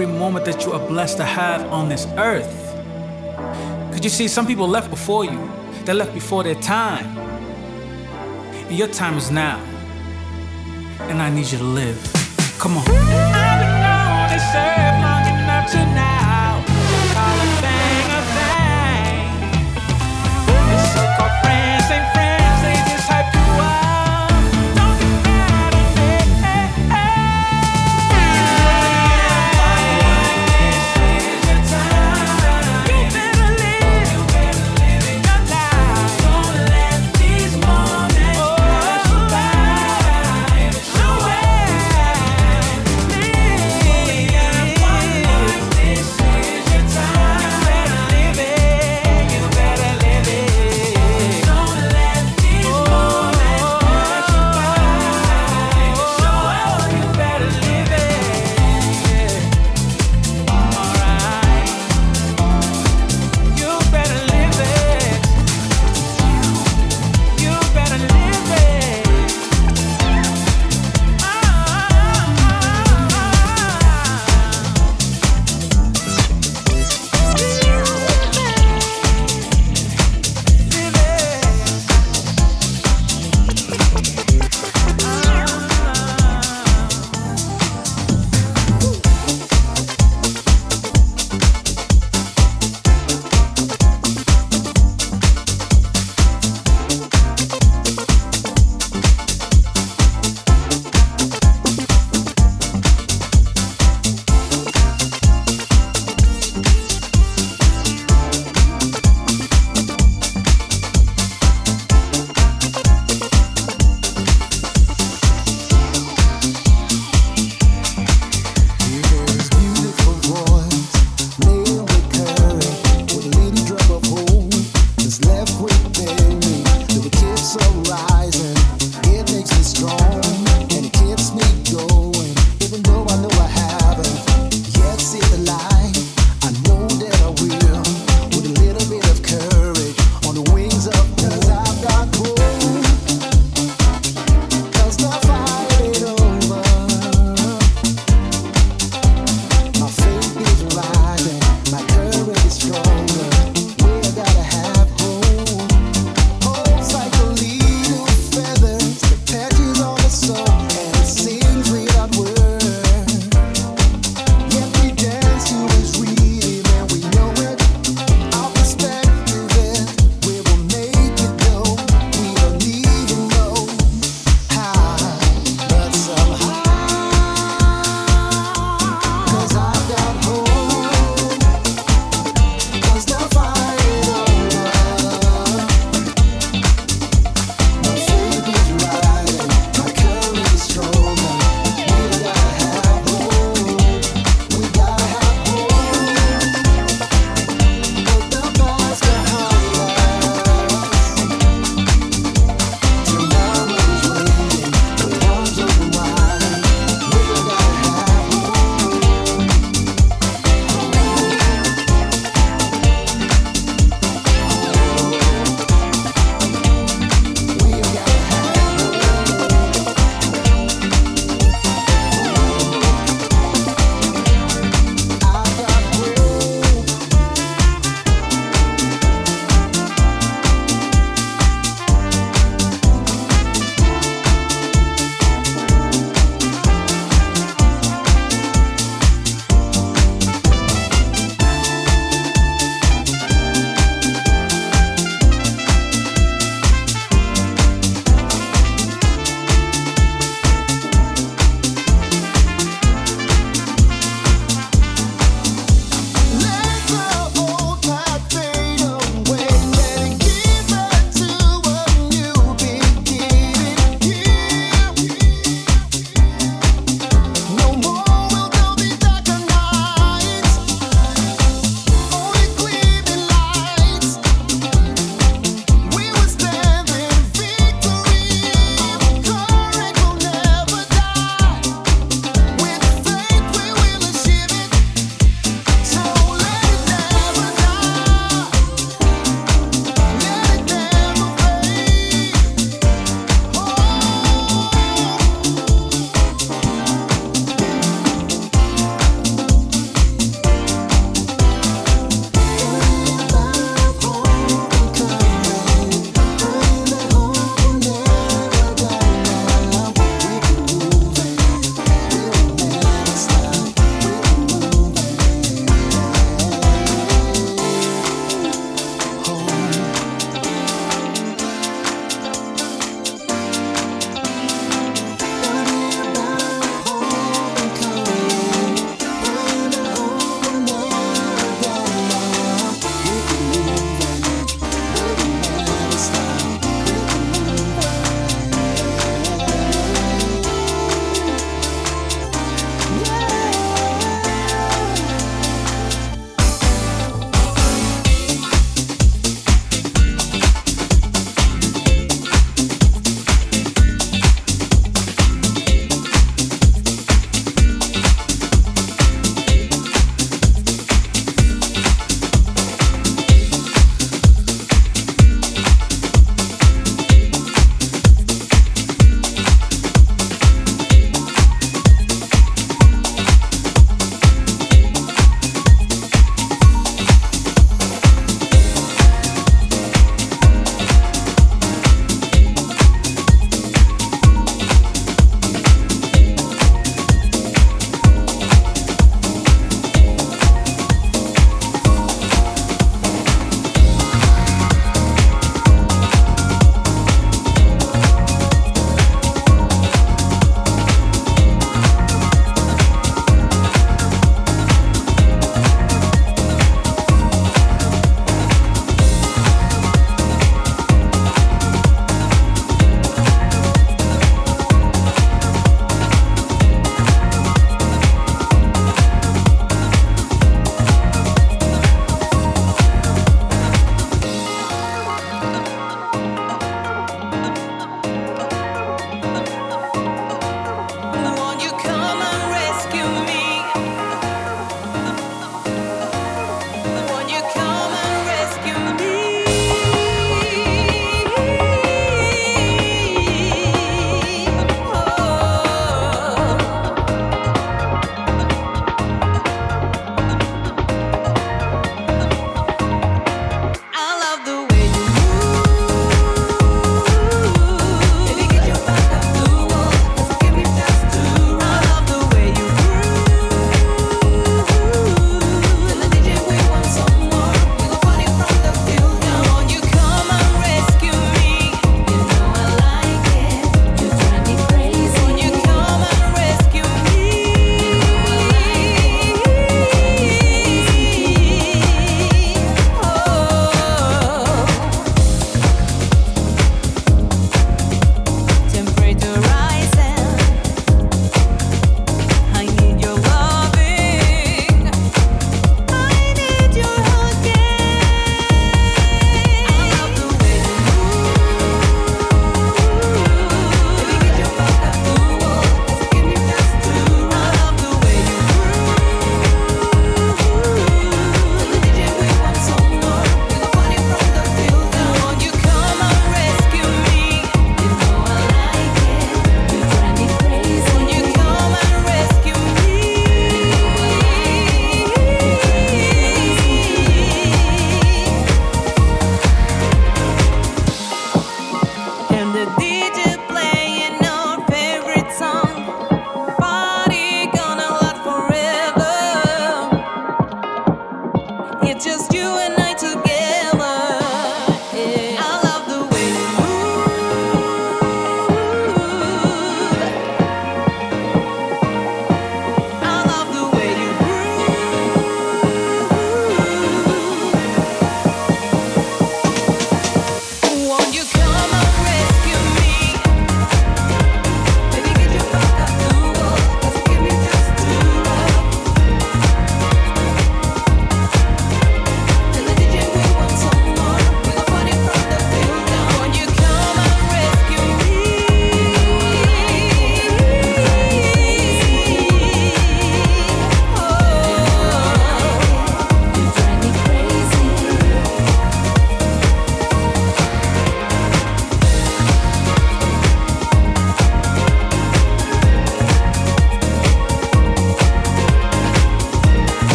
every moment that you are blessed to have on this earth. Because you see, some people left before you, they left before their time. And your time is now. And I need you to live. Come on. Friends ain't friends.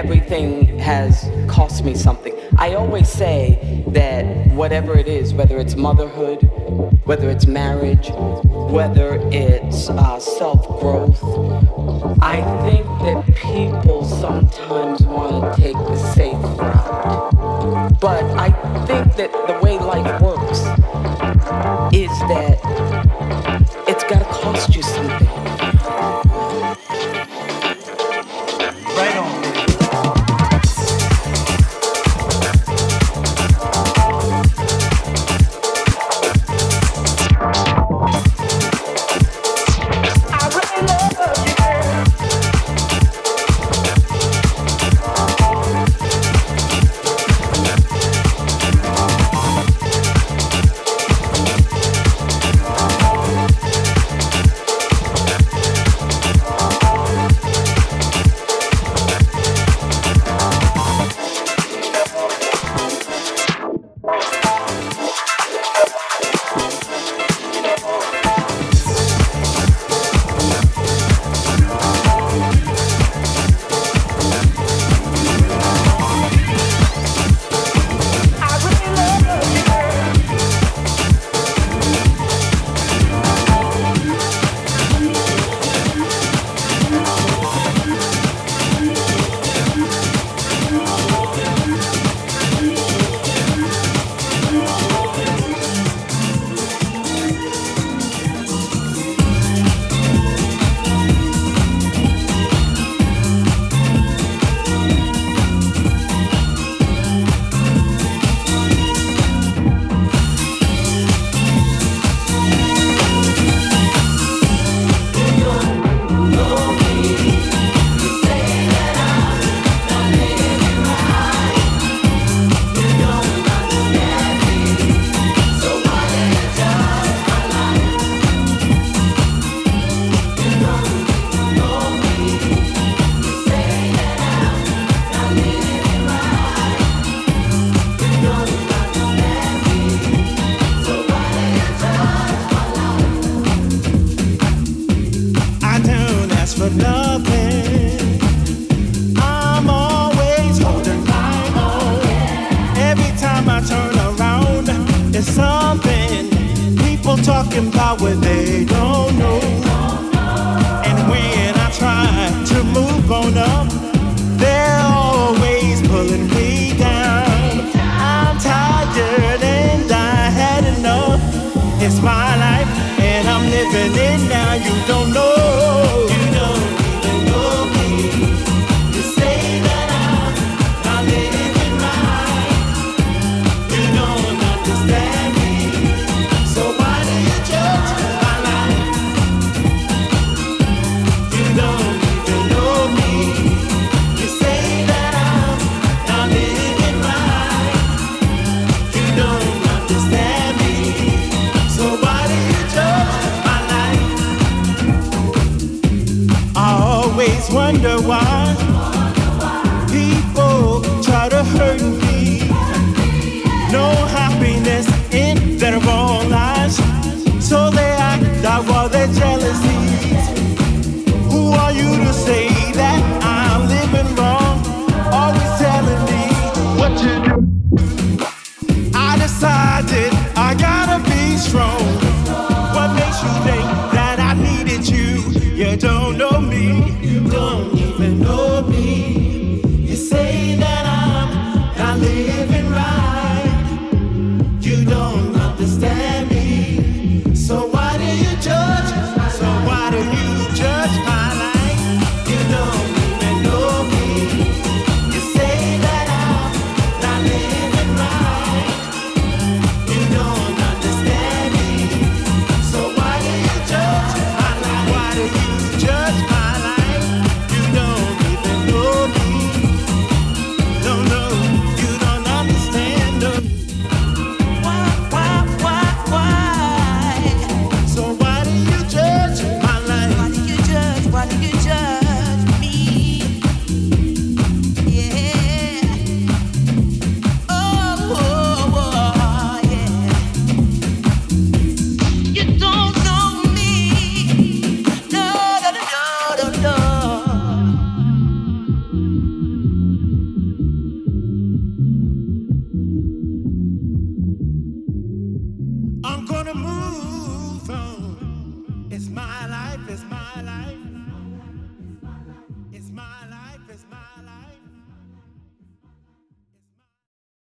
everything has cost me something. I always say that whatever it is, whether it's motherhood, whether it's marriage, whether it's uh, self growth, I think that people sometimes want to take the wonder why people